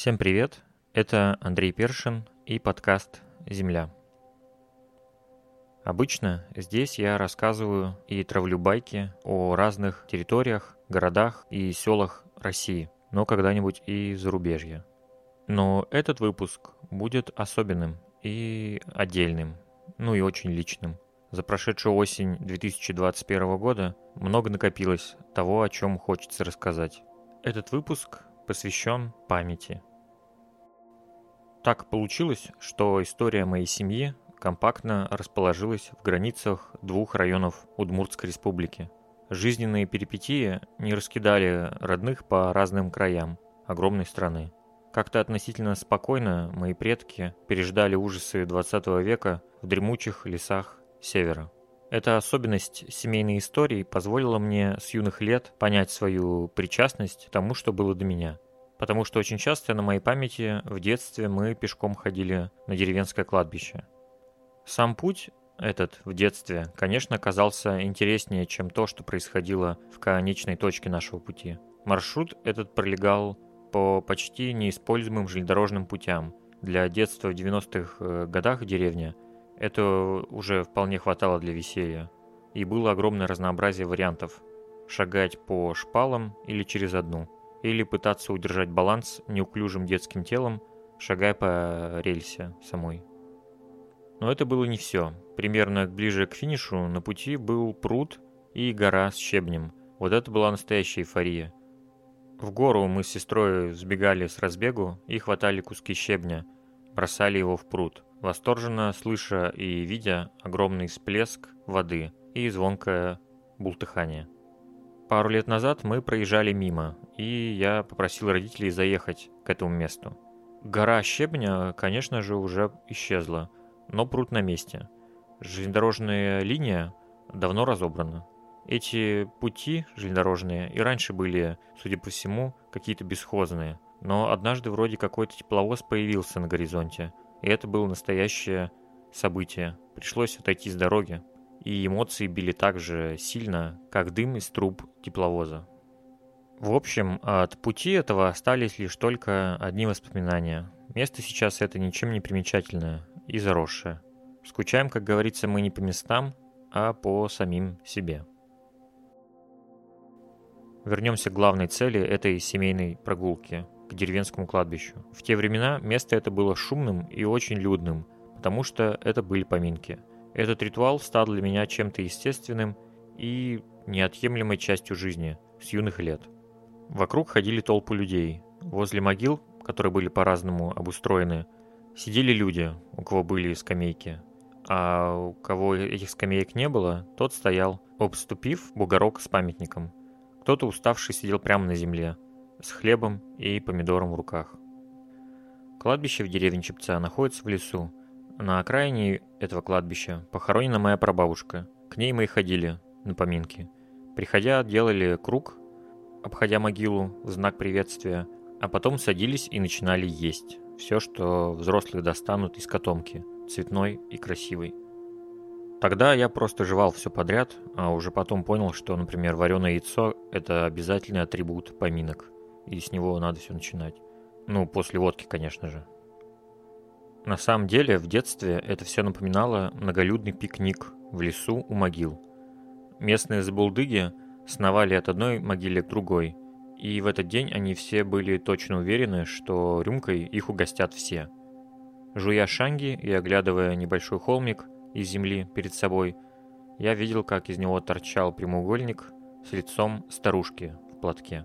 Всем привет! Это Андрей Першин и подкаст «Земля». Обычно здесь я рассказываю и травлю байки о разных территориях, городах и селах России, но когда-нибудь и зарубежья. Но этот выпуск будет особенным и отдельным, ну и очень личным. За прошедшую осень 2021 года много накопилось того, о чем хочется рассказать. Этот выпуск посвящен памяти. Так получилось, что история моей семьи компактно расположилась в границах двух районов Удмуртской республики. Жизненные перипетии не раскидали родных по разным краям огромной страны. Как-то относительно спокойно мои предки переждали ужасы 20 века в дремучих лесах севера. Эта особенность семейной истории позволила мне с юных лет понять свою причастность тому, что было до меня. Потому что очень часто на моей памяти в детстве мы пешком ходили на деревенское кладбище. Сам путь этот в детстве, конечно, казался интереснее, чем то, что происходило в конечной точке нашего пути. Маршрут этот пролегал по почти неиспользуемым железнодорожным путям. Для детства в 90-х э, годах в деревне это уже вполне хватало для веселья. И было огромное разнообразие вариантов. Шагать по шпалам или через одну. Или пытаться удержать баланс неуклюжим детским телом, шагая по рельсе самой. Но это было не все. Примерно ближе к финишу на пути был пруд и гора с щебнем. Вот это была настоящая эйфория. В гору мы с сестрой сбегали с разбегу и хватали куски щебня, бросали его в пруд, восторженно слыша и видя огромный всплеск воды и звонкое бултыхание. Пару лет назад мы проезжали мимо, и я попросил родителей заехать к этому месту. Гора щебня, конечно же, уже исчезла – но пруд на месте. Железнодорожная линия давно разобрана. Эти пути железнодорожные и раньше были, судя по всему, какие-то бесхозные. Но однажды вроде какой-то тепловоз появился на горизонте. И это было настоящее событие. Пришлось отойти с дороги. И эмоции били так же сильно, как дым из труб тепловоза. В общем, от пути этого остались лишь только одни воспоминания. Место сейчас это ничем не примечательное и заросшее. Скучаем, как говорится, мы не по местам, а по самим себе. Вернемся к главной цели этой семейной прогулки – к деревенскому кладбищу. В те времена место это было шумным и очень людным, потому что это были поминки. Этот ритуал стал для меня чем-то естественным и неотъемлемой частью жизни с юных лет. Вокруг ходили толпы людей. Возле могил, которые были по-разному обустроены – Сидели люди, у кого были скамейки, а у кого этих скамеек не было, тот стоял, обступив бугорок с памятником. Кто-то уставший сидел прямо на земле, с хлебом и помидором в руках. Кладбище в деревне Чепца находится в лесу. На окраине этого кладбища похоронена моя прабабушка. К ней мы и ходили на поминки. Приходя, делали круг, обходя могилу в знак приветствия, а потом садились и начинали есть все, что взрослые достанут из котомки, цветной и красивой. Тогда я просто жевал все подряд, а уже потом понял, что, например, вареное яйцо – это обязательный атрибут поминок, и с него надо все начинать. Ну, после водки, конечно же. На самом деле, в детстве это все напоминало многолюдный пикник в лесу у могил. Местные забулдыги сновали от одной могилы к другой, и в этот день они все были точно уверены, что рюмкой их угостят все. Жуя шанги и оглядывая небольшой холмик из земли перед собой, я видел, как из него торчал прямоугольник с лицом старушки в платке.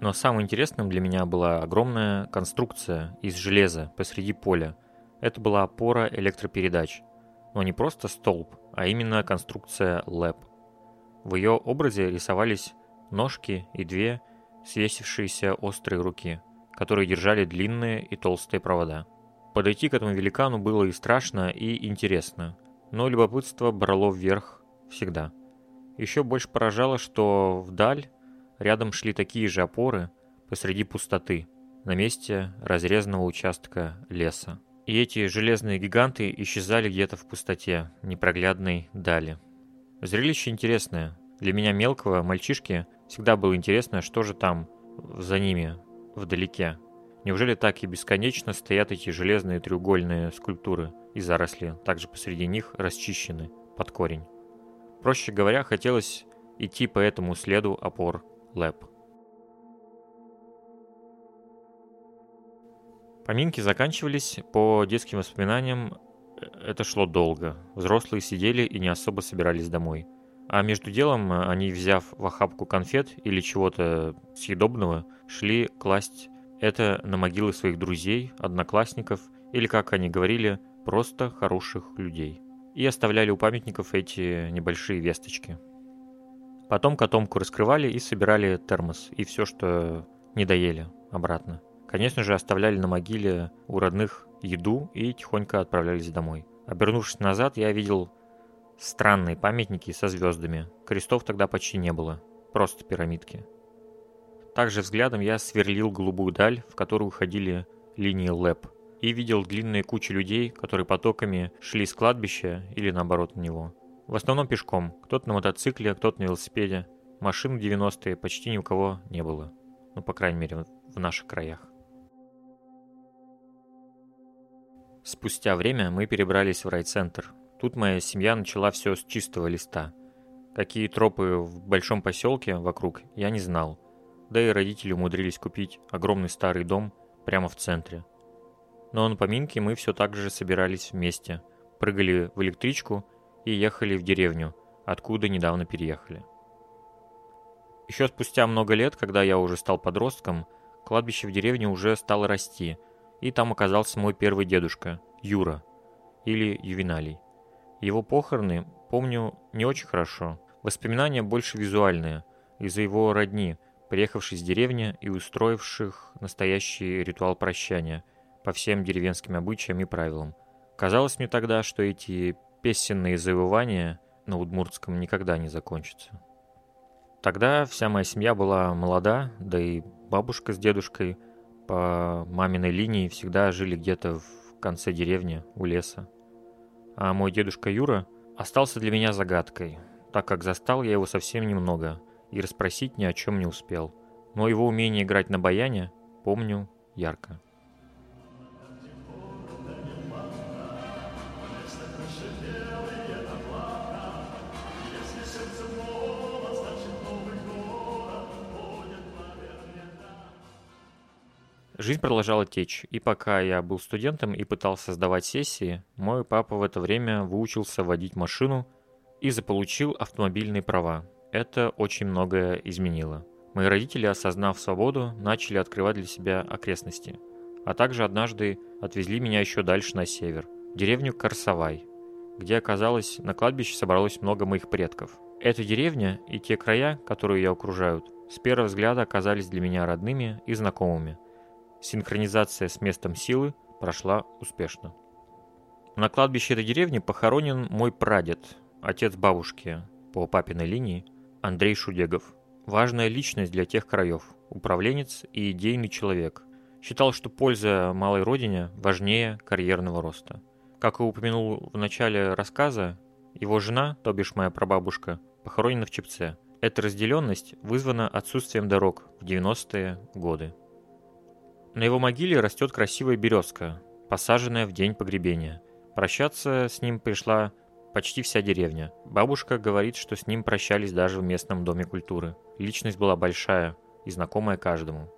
Но самым интересным для меня была огромная конструкция из железа посреди поля. Это была опора электропередач. Но не просто столб, а именно конструкция ЛЭП. В ее образе рисовались ножки и две свесившиеся острые руки, которые держали длинные и толстые провода. Подойти к этому великану было и страшно, и интересно, но любопытство брало вверх всегда. Еще больше поражало, что вдаль рядом шли такие же опоры посреди пустоты, на месте разрезанного участка леса. И эти железные гиганты исчезали где-то в пустоте, непроглядной дали. Зрелище интересное. Для меня мелкого мальчишки Всегда было интересно, что же там за ними, вдалеке. Неужели так и бесконечно стоят эти железные треугольные скульптуры и заросли, также посреди них расчищены под корень? Проще говоря, хотелось идти по этому следу опор ЛЭП. Поминки заканчивались, по детским воспоминаниям это шло долго. Взрослые сидели и не особо собирались домой. А между делом они, взяв в охапку конфет или чего-то съедобного, шли класть это на могилы своих друзей, одноклассников или, как они говорили, просто хороших людей. И оставляли у памятников эти небольшие весточки. Потом котомку раскрывали и собирали термос и все, что не доели, обратно. Конечно же, оставляли на могиле у родных еду и тихонько отправлялись домой. Обернувшись назад, я видел странные памятники со звездами. Крестов тогда почти не было, просто пирамидки. Также взглядом я сверлил голубую даль, в которую уходили линии ЛЭП, и видел длинные кучи людей, которые потоками шли с кладбища или наоборот на него. В основном пешком, кто-то на мотоцикле, кто-то на велосипеде. Машин в 90-е почти ни у кого не было. Ну, по крайней мере, в наших краях. Спустя время мы перебрались в райцентр. Тут моя семья начала все с чистого листа. Какие тропы в большом поселке вокруг, я не знал. Да и родители умудрились купить огромный старый дом прямо в центре. Но на поминки мы все так же собирались вместе, прыгали в электричку и ехали в деревню, откуда недавно переехали. Еще спустя много лет, когда я уже стал подростком, кладбище в деревне уже стало расти – и там оказался мой первый дедушка, Юра, или Ювеналий. Его похороны помню не очень хорошо. Воспоминания больше визуальные, из-за его родни, приехавших с деревни и устроивших настоящий ритуал прощания по всем деревенским обычаям и правилам. Казалось мне тогда, что эти песенные завывания на удмуртском никогда не закончатся. Тогда вся моя семья была молода, да и бабушка с дедушкой – по маминой линии всегда жили где-то в конце деревни, у леса. А мой дедушка Юра остался для меня загадкой, так как застал я его совсем немного и расспросить ни о чем не успел. Но его умение играть на баяне помню ярко. Жизнь продолжала течь, и пока я был студентом и пытался сдавать сессии, мой папа в это время выучился водить машину и заполучил автомобильные права. Это очень многое изменило. Мои родители, осознав свободу, начали открывать для себя окрестности. А также однажды отвезли меня еще дальше на север, в деревню Карсавай, где оказалось, на кладбище собралось много моих предков. Эта деревня и те края, которые ее окружают, с первого взгляда оказались для меня родными и знакомыми – Синхронизация с местом силы прошла успешно. На кладбище этой деревни похоронен мой прадед, отец бабушки по папиной линии, Андрей Шудегов. Важная личность для тех краев, управленец и идейный человек. Считал, что польза малой родине важнее карьерного роста. Как и упомянул в начале рассказа, его жена, то бишь моя прабабушка, похоронена в Чепце. Эта разделенность вызвана отсутствием дорог в 90-е годы. На его могиле растет красивая березка, посаженная в день погребения. Прощаться с ним пришла почти вся деревня. Бабушка говорит, что с ним прощались даже в местном доме культуры. Личность была большая и знакомая каждому.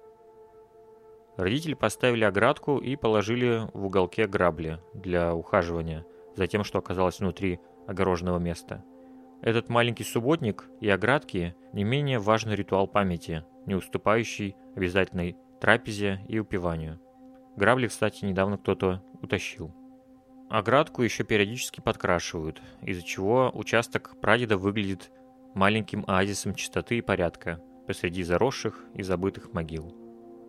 Родители поставили оградку и положили в уголке грабли для ухаживания за тем, что оказалось внутри огороженного места. Этот маленький субботник и оградки не менее важный ритуал памяти, не уступающий обязательной трапезе и упиванию. Грабли, кстати, недавно кто-то утащил. Оградку еще периодически подкрашивают, из-за чего участок прадеда выглядит маленьким оазисом чистоты и порядка посреди заросших и забытых могил.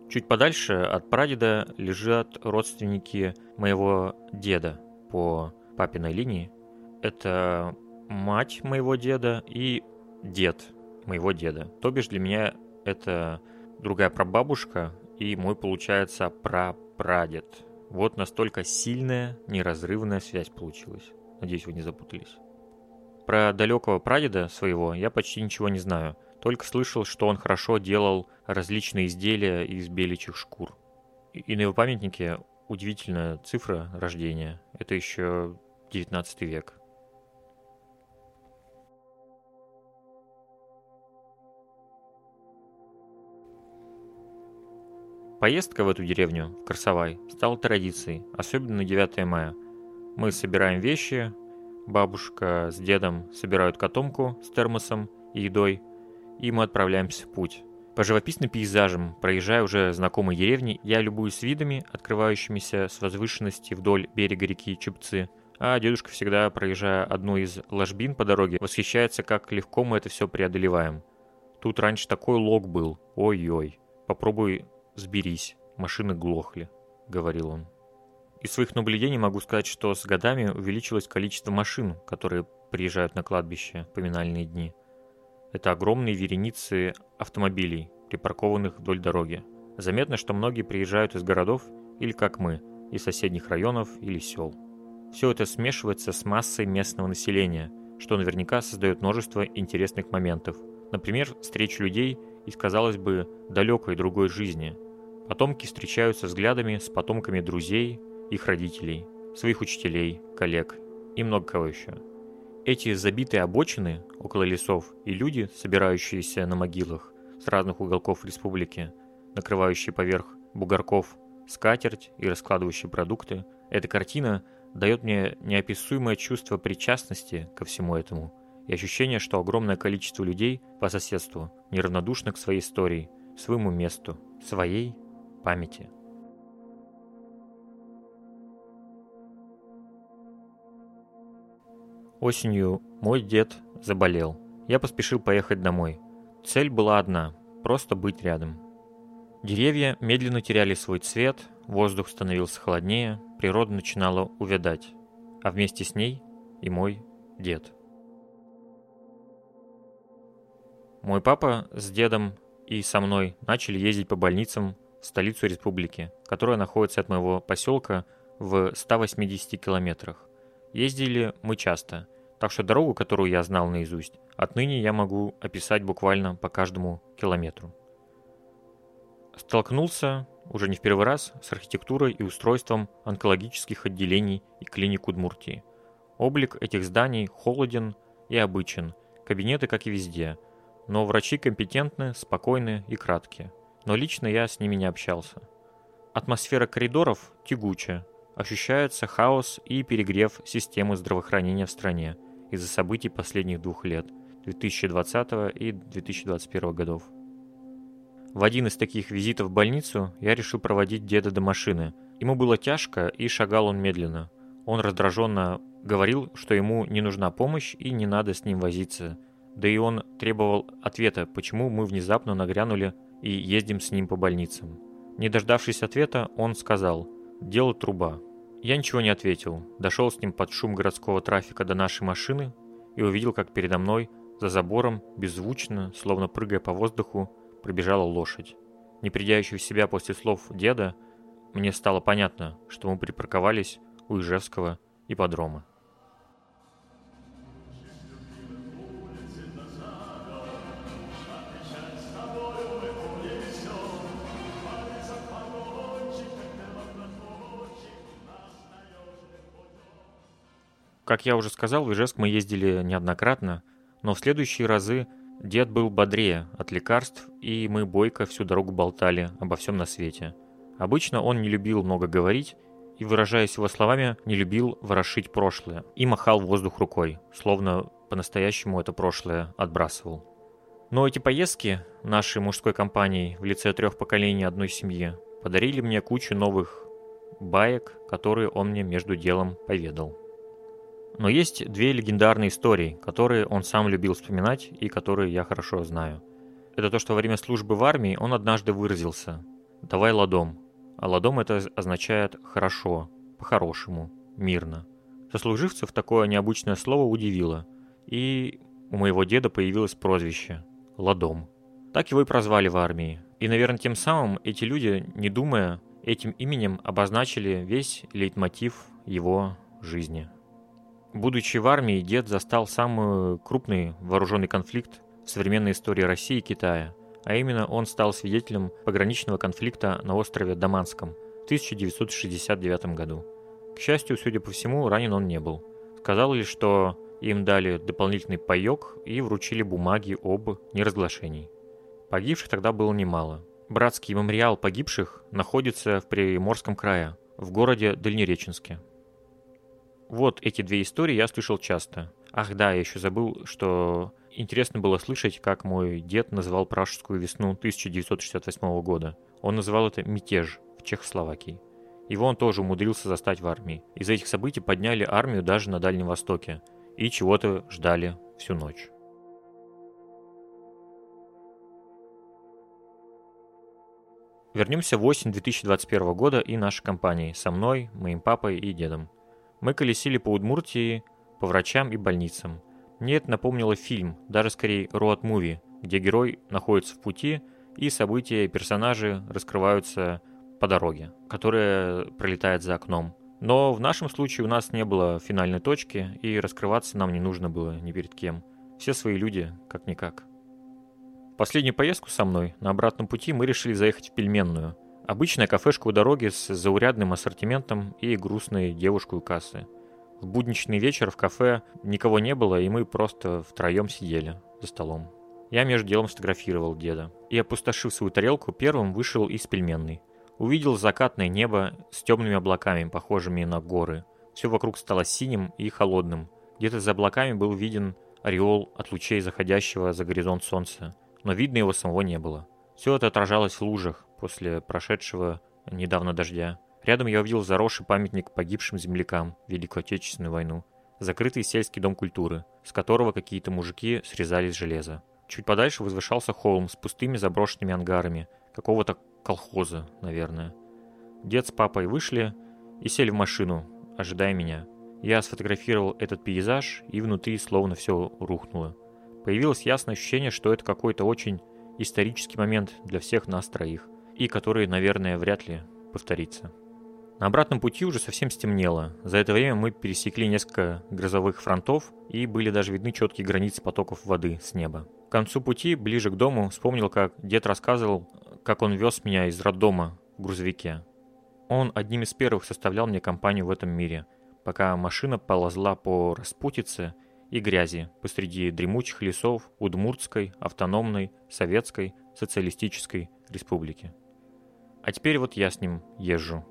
Чуть подальше от прадеда лежат родственники моего деда по папиной линии. Это мать моего деда и дед моего деда. То бишь для меня это другая прабабушка и мой, получается, прапрадед. Вот настолько сильная, неразрывная связь получилась. Надеюсь, вы не запутались. Про далекого прадеда своего я почти ничего не знаю. Только слышал, что он хорошо делал различные изделия из беличьих шкур. И на его памятнике удивительная цифра рождения. Это еще 19 век. Поездка в эту деревню, Красовай, стала традицией, особенно на 9 мая. Мы собираем вещи, бабушка с дедом собирают котомку с термосом и едой, и мы отправляемся в путь. По живописным пейзажам, проезжая уже знакомые деревни, я любуюсь видами, открывающимися с возвышенности вдоль берега реки Чепцы, а дедушка всегда, проезжая одну из ложбин по дороге, восхищается, как легко мы это все преодолеваем. Тут раньше такой лог был, ой-ой, попробуй «Сберись, машины глохли», — говорил он. Из своих наблюдений могу сказать, что с годами увеличилось количество машин, которые приезжают на кладбище в поминальные дни. Это огромные вереницы автомобилей, припаркованных вдоль дороги. Заметно, что многие приезжают из городов или, как мы, из соседних районов или сел. Все это смешивается с массой местного населения, что наверняка создает множество интересных моментов. Например, встречу людей из, казалось бы, далекой другой жизни. Потомки встречаются взглядами с потомками друзей, их родителей, своих учителей, коллег и много кого еще. Эти забитые обочины около лесов и люди, собирающиеся на могилах с разных уголков республики, накрывающие поверх бугорков скатерть и раскладывающие продукты, эта картина дает мне неописуемое чувство причастности ко всему этому – и ощущение, что огромное количество людей по соседству неравнодушно к своей истории, своему месту, своей памяти. Осенью мой дед заболел. Я поспешил поехать домой. Цель была одна – просто быть рядом. Деревья медленно теряли свой цвет, воздух становился холоднее, природа начинала увядать, а вместе с ней и мой дед – Мой папа с дедом и со мной начали ездить по больницам столицу республики, которая находится от моего поселка в 180 километрах. Ездили мы часто, так что дорогу, которую я знал наизусть, отныне я могу описать буквально по каждому километру. Столкнулся уже не в первый раз с архитектурой и устройством онкологических отделений и клиник Удмуртии. Облик этих зданий холоден и обычен, кабинеты, как и везде – но врачи компетентны, спокойны и краткие. Но лично я с ними не общался. Атмосфера коридоров тягучая. Ощущается хаос и перегрев системы здравоохранения в стране из-за событий последних двух лет, 2020 и 2021 годов. В один из таких визитов в больницу я решил проводить деда до машины. Ему было тяжко, и шагал он медленно. Он раздраженно говорил, что ему не нужна помощь и не надо с ним возиться – да и он требовал ответа, почему мы внезапно нагрянули и ездим с ним по больницам. Не дождавшись ответа, он сказал «Дело труба». Я ничего не ответил, дошел с ним под шум городского трафика до нашей машины и увидел, как передо мной, за забором, беззвучно, словно прыгая по воздуху, пробежала лошадь. Не придя еще в себя после слов деда, мне стало понятно, что мы припарковались у Ижевского ипподрома. Как я уже сказал, в Ижевск мы ездили неоднократно, но в следующие разы дед был бодрее от лекарств, и мы бойко всю дорогу болтали обо всем на свете. Обычно он не любил много говорить, и, выражаясь его словами, не любил ворошить прошлое, и махал в воздух рукой, словно по-настоящему это прошлое отбрасывал. Но эти поездки нашей мужской компании в лице трех поколений одной семьи подарили мне кучу новых баек, которые он мне между делом поведал. Но есть две легендарные истории, которые он сам любил вспоминать и которые я хорошо знаю. Это то, что во время службы в армии он однажды выразился «давай ладом». А ладом это означает «хорошо», «по-хорошему», «мирно». Сослуживцев такое необычное слово удивило, и у моего деда появилось прозвище «ладом». Так его и прозвали в армии. И, наверное, тем самым эти люди, не думая, этим именем обозначили весь лейтмотив его жизни. Будучи в армии, дед застал самый крупный вооруженный конфликт в современной истории России и Китая. а именно он стал свидетелем пограничного конфликта на острове Даманском в 1969 году. К счастью, судя по всему, ранен он не был. Сказал лишь, что им дали дополнительный паек и вручили бумаги об неразглашении. Погибших тогда было немало. Братский мемориал погибших находится в Приморском крае, в городе Дальнереченске. Вот эти две истории я слышал часто. Ах да, я еще забыл, что интересно было слышать, как мой дед называл пражскую весну 1968 года. Он называл это «мятеж» в Чехословакии. Его он тоже умудрился застать в армии. Из этих событий подняли армию даже на Дальнем Востоке, и чего-то ждали всю ночь. Вернемся в осень 2021 года и нашей компании со мной, моим папой и дедом. Мы колесили по Удмуртии, по врачам и больницам. Мне это напомнило фильм, даже скорее роад-муви, где герой находится в пути, и события и персонажи раскрываются по дороге, которая пролетает за окном. Но в нашем случае у нас не было финальной точки, и раскрываться нам не нужно было ни перед кем. Все свои люди, как-никак. Последнюю поездку со мной на обратном пути мы решили заехать в пельменную. Обычная кафешка у дороги с заурядным ассортиментом и грустной девушкой у кассы. В будничный вечер в кафе никого не было, и мы просто втроем сидели за столом. Я между делом сфотографировал деда. И, опустошив свою тарелку, первым вышел из пельменной. Увидел закатное небо с темными облаками, похожими на горы. Все вокруг стало синим и холодным. Где-то за облаками был виден ореол от лучей заходящего за горизонт солнца, но видно его самого не было. Все это отражалось в лужах после прошедшего недавно дождя. Рядом я увидел заросший памятник погибшим землякам в Великую Отечественную войну, закрытый сельский дом культуры, с которого какие-то мужики срезали из железа. Чуть подальше возвышался холм с пустыми заброшенными ангарами, какого-то колхоза, наверное. Дед с папой вышли и сели в машину, ожидая меня. Я сфотографировал этот пейзаж, и внутри словно все рухнуло. Появилось ясное ощущение, что это какой-то очень исторический момент для всех нас троих, и который, наверное, вряд ли повторится. На обратном пути уже совсем стемнело. За это время мы пересекли несколько грозовых фронтов и были даже видны четкие границы потоков воды с неба. К концу пути, ближе к дому, вспомнил, как дед рассказывал как он вез меня из роддома в грузовике. Он одним из первых составлял мне компанию в этом мире, пока машина ползла по распутице и грязи посреди дремучих лесов Удмуртской, автономной, советской, социалистической республики. А теперь вот я с ним езжу.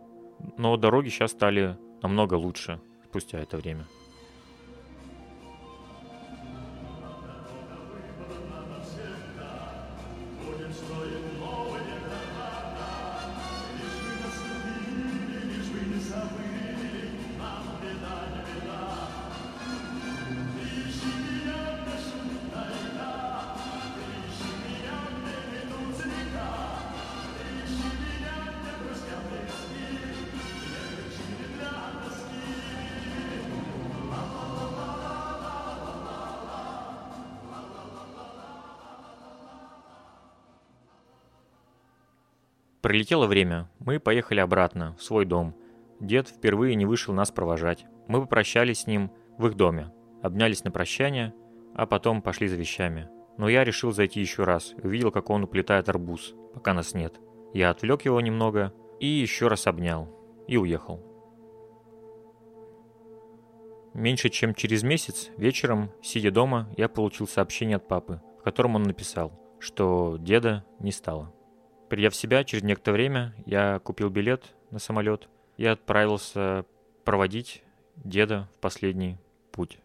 Но дороги сейчас стали намного лучше спустя это время. Пролетело время. Мы поехали обратно, в свой дом. Дед впервые не вышел нас провожать. Мы попрощались с ним в их доме, обнялись на прощание, а потом пошли за вещами. Но я решил зайти еще раз увидел, как он уплетает арбуз, пока нас нет. Я отвлек его немного и еще раз обнял. И уехал. Меньше чем через месяц, вечером, сидя дома, я получил сообщение от папы, в котором он написал, что деда не стало. Придя в себя, через некоторое время я купил билет на самолет и отправился проводить деда в последний путь.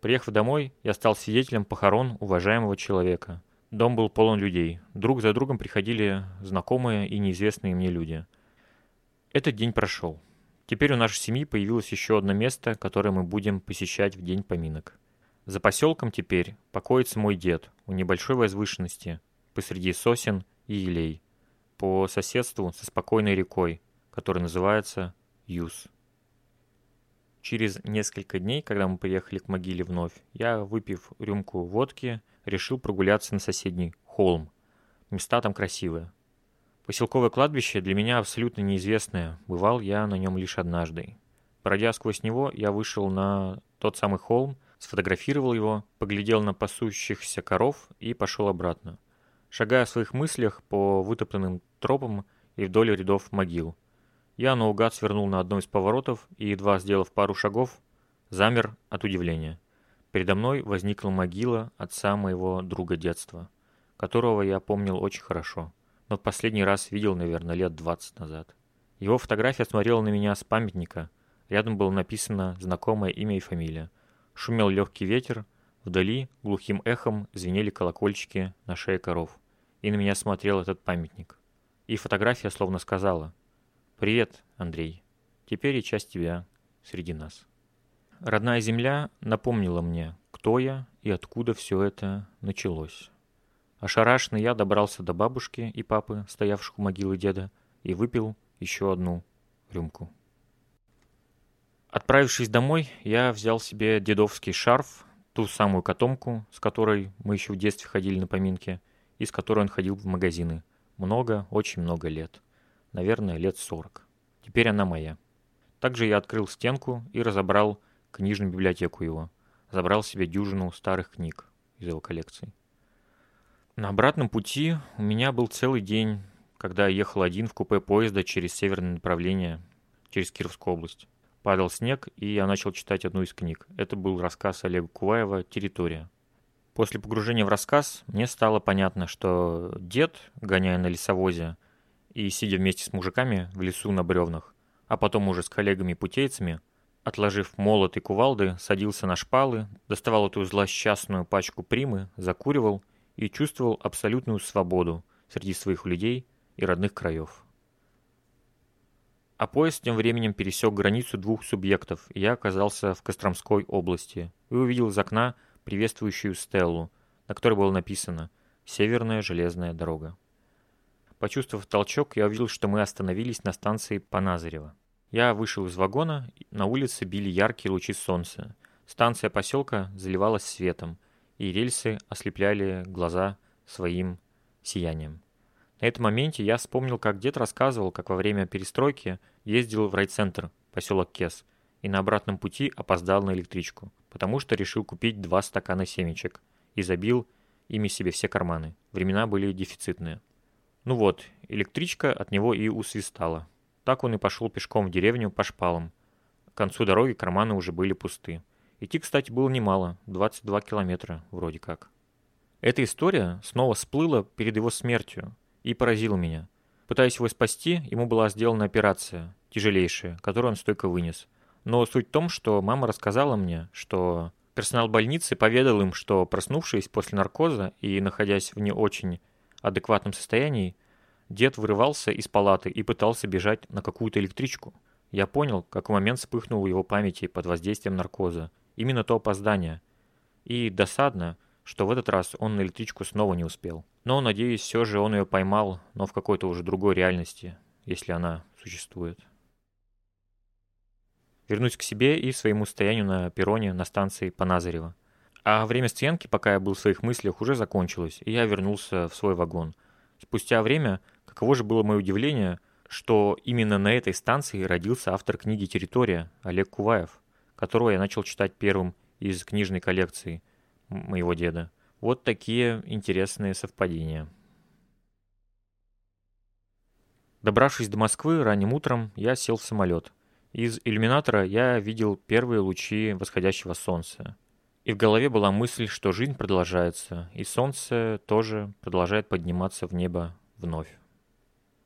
Приехав домой, я стал свидетелем похорон уважаемого человека. Дом был полон людей. Друг за другом приходили знакомые и неизвестные мне люди. Этот день прошел. Теперь у нашей семьи появилось еще одно место, которое мы будем посещать в день поминок. За поселком теперь покоится мой дед у небольшой возвышенности, посреди сосен и елей, по соседству со спокойной рекой, которая называется Юз. Через несколько дней, когда мы приехали к могиле вновь, я, выпив рюмку водки, решил прогуляться на соседний холм. Места там красивые. Поселковое кладбище для меня абсолютно неизвестное, бывал я на нем лишь однажды. Пройдя сквозь него, я вышел на тот самый холм, сфотографировал его, поглядел на пасущихся коров и пошел обратно. Шагая в своих мыслях по вытоптанным тропам и вдоль рядов могил. Я наугад свернул на одном из поворотов и, едва сделав пару шагов, замер от удивления. Передо мной возникла могила отца моего друга детства, которого я помнил очень хорошо, но в последний раз видел, наверное, лет 20 назад. Его фотография смотрела на меня с памятника. Рядом было написано знакомое имя и фамилия. Шумел легкий ветер, вдали глухим эхом звенели колокольчики на шее коров. И на меня смотрел этот памятник. И фотография словно сказала «Привет, Андрей. Теперь и часть тебя среди нас». Родная земля напомнила мне, кто я и откуда все это началось. Ошарашенный я добрался до бабушки и папы, стоявших у могилы деда, и выпил еще одну рюмку. Отправившись домой, я взял себе дедовский шарф, ту самую котомку, с которой мы еще в детстве ходили на поминки, и с которой он ходил в магазины. Много, очень много лет. Наверное, лет сорок. Теперь она моя. Также я открыл стенку и разобрал книжную библиотеку его. Забрал себе дюжину старых книг из его коллекции. На обратном пути у меня был целый день, когда я ехал один в купе поезда через северное направление, через Кировскую область. Падал снег, и я начал читать одну из книг. Это был рассказ Олега Куваева «Территория». После погружения в рассказ мне стало понятно, что дед, гоняя на лесовозе и сидя вместе с мужиками в лесу на бревнах, а потом уже с коллегами-путейцами, Отложив молот и кувалды, садился на шпалы, доставал эту злосчастную пачку примы, закуривал и чувствовал абсолютную свободу среди своих людей и родных краев. А поезд тем временем пересек границу двух субъектов, и я оказался в Костромской области и увидел из окна приветствующую стеллу, на которой было написано «Северная железная дорога». Почувствовав толчок, я увидел, что мы остановились на станции Паназарева. Я вышел из вагона, на улице били яркие лучи солнца. Станция поселка заливалась светом, и рельсы ослепляли глаза своим сиянием. На этом моменте я вспомнил, как дед рассказывал, как во время перестройки ездил в райцентр, поселок Кес, и на обратном пути опоздал на электричку, потому что решил купить два стакана семечек и забил ими себе все карманы. Времена были дефицитные. Ну вот, электричка от него и усвистала. Так он и пошел пешком в деревню по шпалам. К концу дороги карманы уже были пусты. Идти, кстати, было немало, 22 километра вроде как. Эта история снова всплыла перед его смертью и поразила меня. Пытаясь его спасти, ему была сделана операция, тяжелейшая, которую он стойко вынес. Но суть в том, что мама рассказала мне, что персонал больницы поведал им, что проснувшись после наркоза и находясь в не очень адекватном состоянии, Дед вырывался из палаты и пытался бежать на какую-то электричку. Я понял, как в момент вспыхнул в его памяти под воздействием наркоза. Именно то опоздание. И досадно, что в этот раз он на электричку снова не успел. Но, надеюсь, все же он ее поймал, но в какой-то уже другой реальности, если она существует. Вернусь к себе и своему стоянию на перроне на станции Паназарева. А время стоянки, пока я был в своих мыслях, уже закончилось, и я вернулся в свой вагон. Спустя время Каково же было мое удивление, что именно на этой станции родился автор книги «Территория» Олег Куваев, которого я начал читать первым из книжной коллекции моего деда. Вот такие интересные совпадения. Добравшись до Москвы ранним утром, я сел в самолет. Из иллюминатора я видел первые лучи восходящего солнца. И в голове была мысль, что жизнь продолжается, и солнце тоже продолжает подниматься в небо вновь.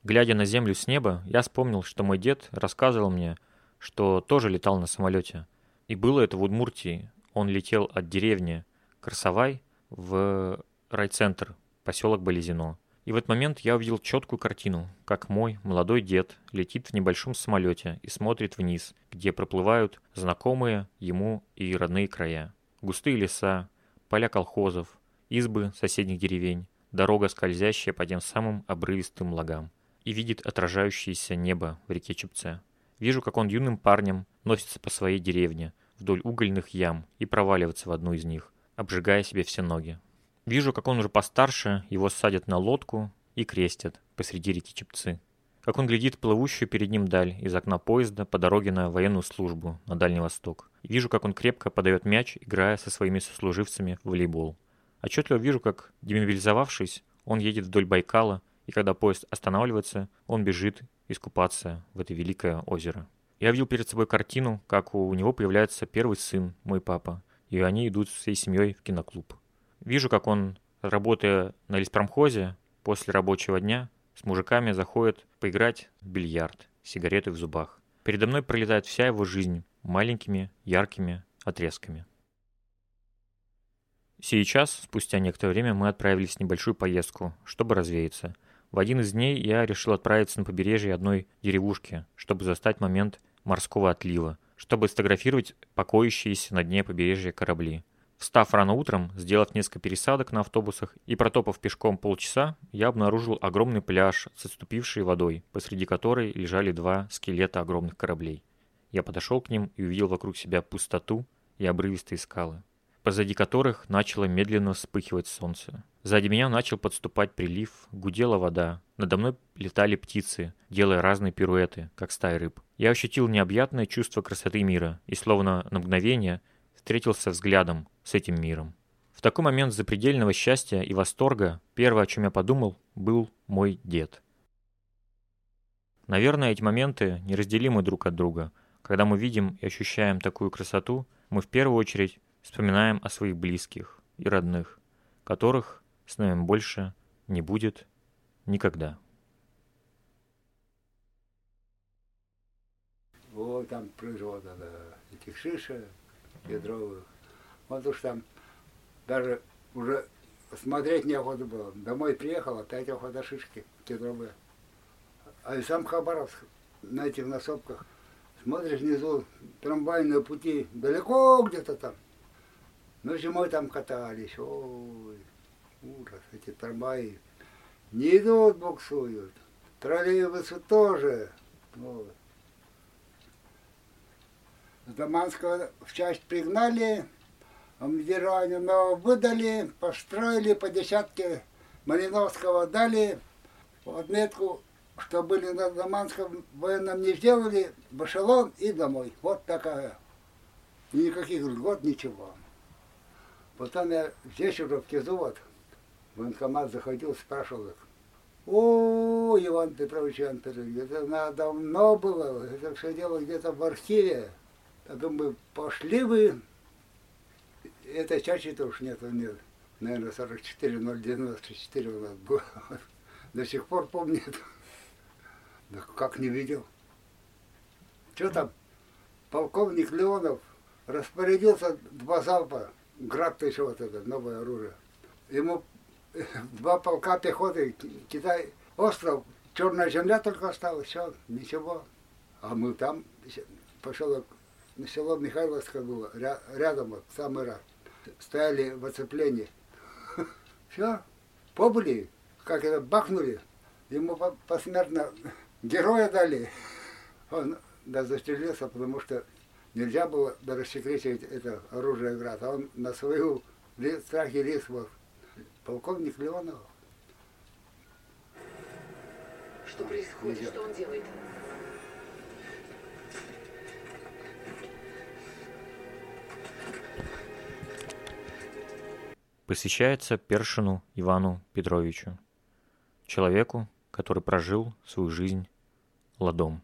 Глядя на землю с неба, я вспомнил, что мой дед рассказывал мне, что тоже летал на самолете. И было это в Удмуртии. Он летел от деревни Красовай в райцентр, поселок Болезино. И в этот момент я увидел четкую картину, как мой молодой дед летит в небольшом самолете и смотрит вниз, где проплывают знакомые ему и родные края. Густые леса, поля колхозов, избы соседних деревень, дорога, скользящая по тем самым обрывистым лагам и видит отражающееся небо в реке Чепце. Вижу, как он юным парнем носится по своей деревне, вдоль угольных ям и проваливается в одну из них, обжигая себе все ноги. Вижу, как он уже постарше, его садят на лодку и крестят посреди реки Чепцы. Как он глядит плывущую перед ним даль из окна поезда по дороге на военную службу на Дальний Восток. И вижу, как он крепко подает мяч, играя со своими сослуживцами в волейбол. Отчетливо вижу, как, демобилизовавшись, Он едет вдоль Байкала, и когда поезд останавливается, он бежит искупаться в это великое озеро. Я видел перед собой картину, как у него появляется первый сын, мой папа, и они идут всей семьей в киноклуб. Вижу, как он, работая на леспромхозе, после рабочего дня с мужиками заходит поиграть в бильярд, сигареты в зубах. Передо мной пролетает вся его жизнь маленькими, яркими отрезками. Сейчас, спустя некоторое время, мы отправились в небольшую поездку, чтобы развеяться. В один из дней я решил отправиться на побережье одной деревушки, чтобы застать момент морского отлива, чтобы сфотографировать покоящиеся на дне побережья корабли. Встав рано утром, сделав несколько пересадок на автобусах и протопав пешком полчаса, я обнаружил огромный пляж с отступившей водой, посреди которой лежали два скелета огромных кораблей. Я подошел к ним и увидел вокруг себя пустоту и обрывистые скалы, позади которых начало медленно вспыхивать солнце. Сзади меня начал подступать прилив, гудела вода, надо мной летали птицы, делая разные пируэты, как стаи рыб. Я ощутил необъятное чувство красоты мира и, словно на мгновение, встретился взглядом с этим миром. В такой момент запредельного счастья и восторга первое, о чем я подумал, был мой дед. Наверное, эти моменты неразделимы друг от друга. Когда мы видим и ощущаем такую красоту, мы в первую очередь вспоминаем о своих близких и родных, которых с нами больше не будет никогда. Вот там природа, да, этих шишек, кедровых. Вот уж там даже уже смотреть неохота было. Домой приехал, опять охота шишки кедровые. А и сам Хабаровск на этих насопках. Смотришь внизу трамвайные пути, далеко где-то там. Но зимой там катались. Ой, ужас, эти трамваи. Не идут, буксуют. Троллейбусы тоже. Вот. С Даманского в часть пригнали, Амдиране, но выдали, построили по десятке Малиновского дали отметку, что были на Даманском военном не сделали, в эшелон и домой. Вот такая. Никаких льгот, ничего. Потом я здесь уже в Кизу в военкомат заходил, спрашивал их. О, Иван Петрович, Иван Петрович, это давно было, это все дело где-то в архиве. Я думаю, пошли вы. Этой чачи-то уж нет, нет. Наверное, 44-094 у нас было. До сих пор помнит. Да как не видел. Что там? Полковник Леонов распорядился два залпа. Град еще вот это, новое оружие. Ему два полка пехоты, Китай, остров, черная земля только осталась, все, ничего. А мы там, поселок село Михайловское было, рядом, вот, самый раз. Стояли в оцеплении. Все, побыли, как это, бахнули. Ему посмертно героя дали. Он да, застрелился, потому что нельзя было рассекретить это оружие град. А он на свою страхе лис вот. Полковник Леонов. Что происходит? Что он делает? посвящается Першину Ивану Петровичу, человеку, который прожил свою жизнь ладом.